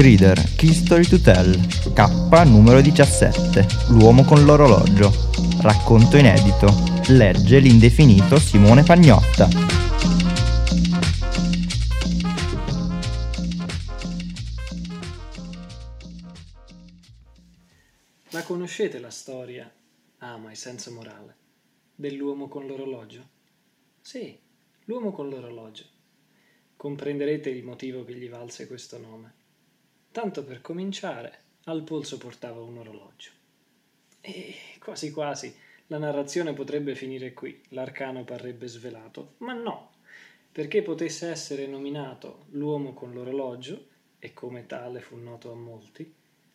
Crider, Key Story to Tell, K numero 17, L'uomo con l'orologio, racconto inedito, legge l'indefinito Simone Pagnotta. La conoscete la storia, ah ma è senza morale, dell'uomo con l'orologio? Sì, l'uomo con l'orologio. Comprenderete il motivo che gli valse questo nome. Tanto per cominciare, al polso portava un orologio. E quasi quasi la narrazione potrebbe finire qui, l'arcano parrebbe svelato, ma no, perché potesse essere nominato l'uomo con l'orologio, e come tale fu noto a molti,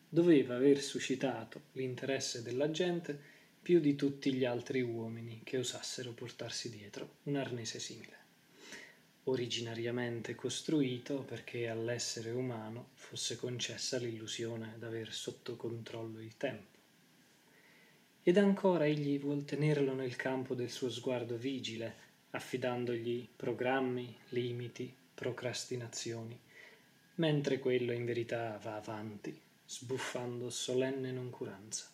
doveva aver suscitato l'interesse della gente più di tutti gli altri uomini che osassero portarsi dietro un arnese simile originariamente costruito perché all'essere umano fosse concessa l'illusione d'aver sotto controllo il tempo. Ed ancora egli vuol tenerlo nel campo del suo sguardo vigile, affidandogli programmi, limiti, procrastinazioni, mentre quello in verità va avanti, sbuffando solenne noncuranza.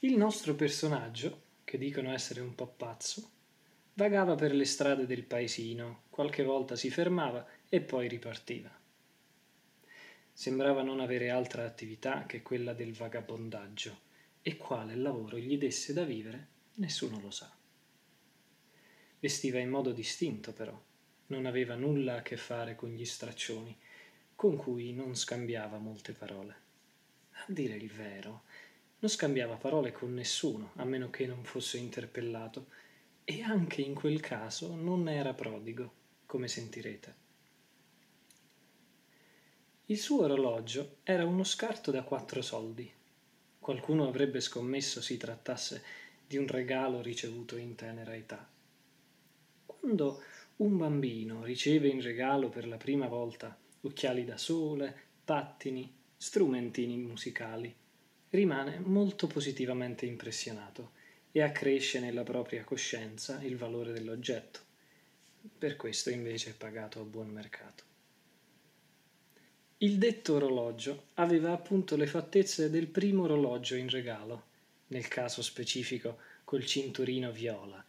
Il nostro personaggio, che dicono essere un po' pazzo, Vagava per le strade del paesino, qualche volta si fermava e poi ripartiva. Sembrava non avere altra attività che quella del vagabondaggio, e quale lavoro gli desse da vivere nessuno lo sa. Vestiva in modo distinto però, non aveva nulla a che fare con gli straccioni, con cui non scambiava molte parole. A dire il vero, non scambiava parole con nessuno, a meno che non fosse interpellato, e anche in quel caso non era prodigo, come sentirete. Il suo orologio era uno scarto da quattro soldi. Qualcuno avrebbe scommesso si trattasse di un regalo ricevuto in tenera età. Quando un bambino riceve in regalo per la prima volta occhiali da sole, pattini, strumentini musicali, rimane molto positivamente impressionato e accresce nella propria coscienza il valore dell'oggetto. Per questo invece è pagato a buon mercato. Il detto orologio aveva appunto le fattezze del primo orologio in regalo, nel caso specifico col cinturino viola,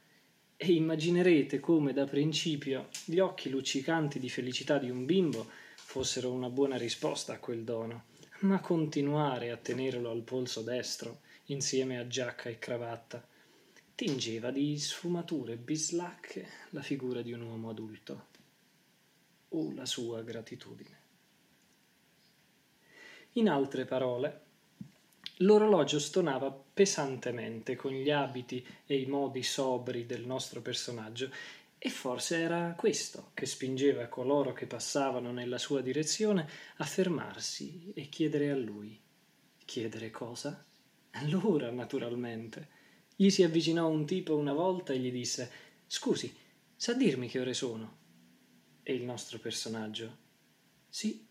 e immaginerete come da principio gli occhi luccicanti di felicità di un bimbo fossero una buona risposta a quel dono, ma continuare a tenerlo al polso destro, insieme a giacca e cravatta, tingeva di sfumature bislacche la figura di un uomo adulto o la sua gratitudine. In altre parole, l'orologio stonava pesantemente con gli abiti e i modi sobri del nostro personaggio e forse era questo che spingeva coloro che passavano nella sua direzione a fermarsi e chiedere a lui. Chiedere cosa? Allora, naturalmente gli si avvicinò un tipo una volta e gli disse Scusi, sa dirmi che ore sono? E il nostro personaggio Sì.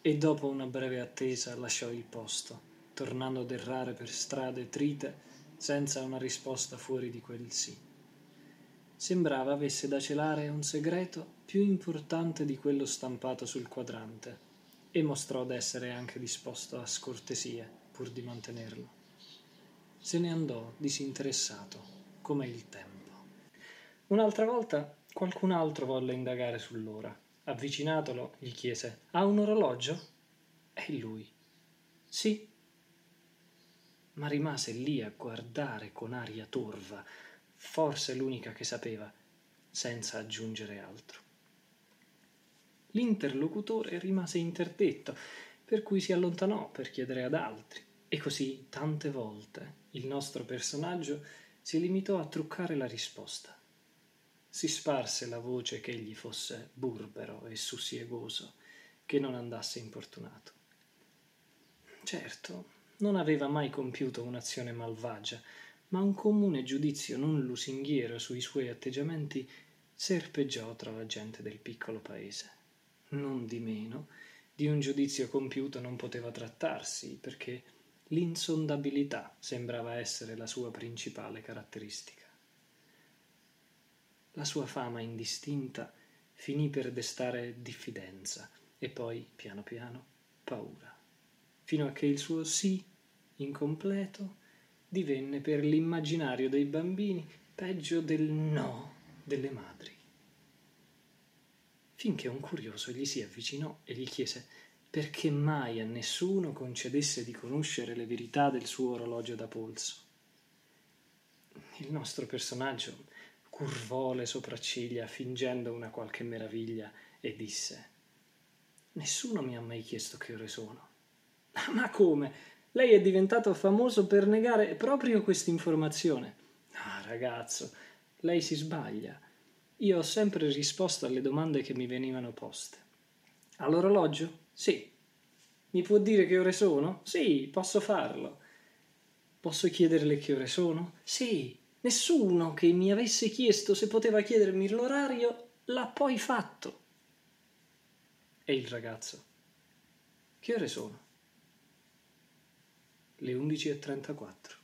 E dopo una breve attesa lasciò il posto, tornando ad errare per strade trite senza una risposta fuori di quel sì. Sembrava avesse da celare un segreto più importante di quello stampato sul quadrante e mostrò d'essere anche disposto a scortesie pur di mantenerlo. Se ne andò disinteressato, come il tempo. Un'altra volta qualcun altro volle indagare sull'ora. Avvicinatolo, gli chiese: Ha un orologio? E lui: Sì. Ma rimase lì a guardare con aria torva, forse l'unica che sapeva, senza aggiungere altro. L'interlocutore rimase interdetto per cui si allontanò per chiedere ad altri. E così tante volte il nostro personaggio si limitò a truccare la risposta. Si sparse la voce che egli fosse burbero e sussiegoso, che non andasse importunato. Certo, non aveva mai compiuto un'azione malvagia, ma un comune giudizio non lusinghiero sui suoi atteggiamenti serpeggiò tra la gente del piccolo paese. Non di meno, di un giudizio compiuto non poteva trattarsi, perché l'insondabilità sembrava essere la sua principale caratteristica. la sua fama indistinta finì per destare diffidenza e poi, piano piano, paura, fino a che il suo sì incompleto divenne per l'immaginario dei bambini peggio del no delle madri. Finché un curioso gli si avvicinò e gli chiese perché mai a nessuno concedesse di conoscere le verità del suo orologio da polso. Il nostro personaggio curvò le sopracciglia fingendo una qualche meraviglia e disse Nessuno mi ha mai chiesto che ore sono. Ma come? Lei è diventato famoso per negare proprio questa informazione. Ah, ragazzo, lei si sbaglia. Io ho sempre risposto alle domande che mi venivano poste. All'orologio? Sì. Mi può dire che ore sono? Sì, posso farlo. Posso chiederle che ore sono? Sì. Nessuno che mi avesse chiesto se poteva chiedermi l'orario l'ha poi fatto. E il ragazzo? Che ore sono? Le 11.34.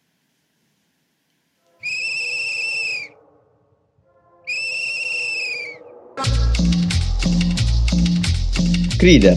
Crider,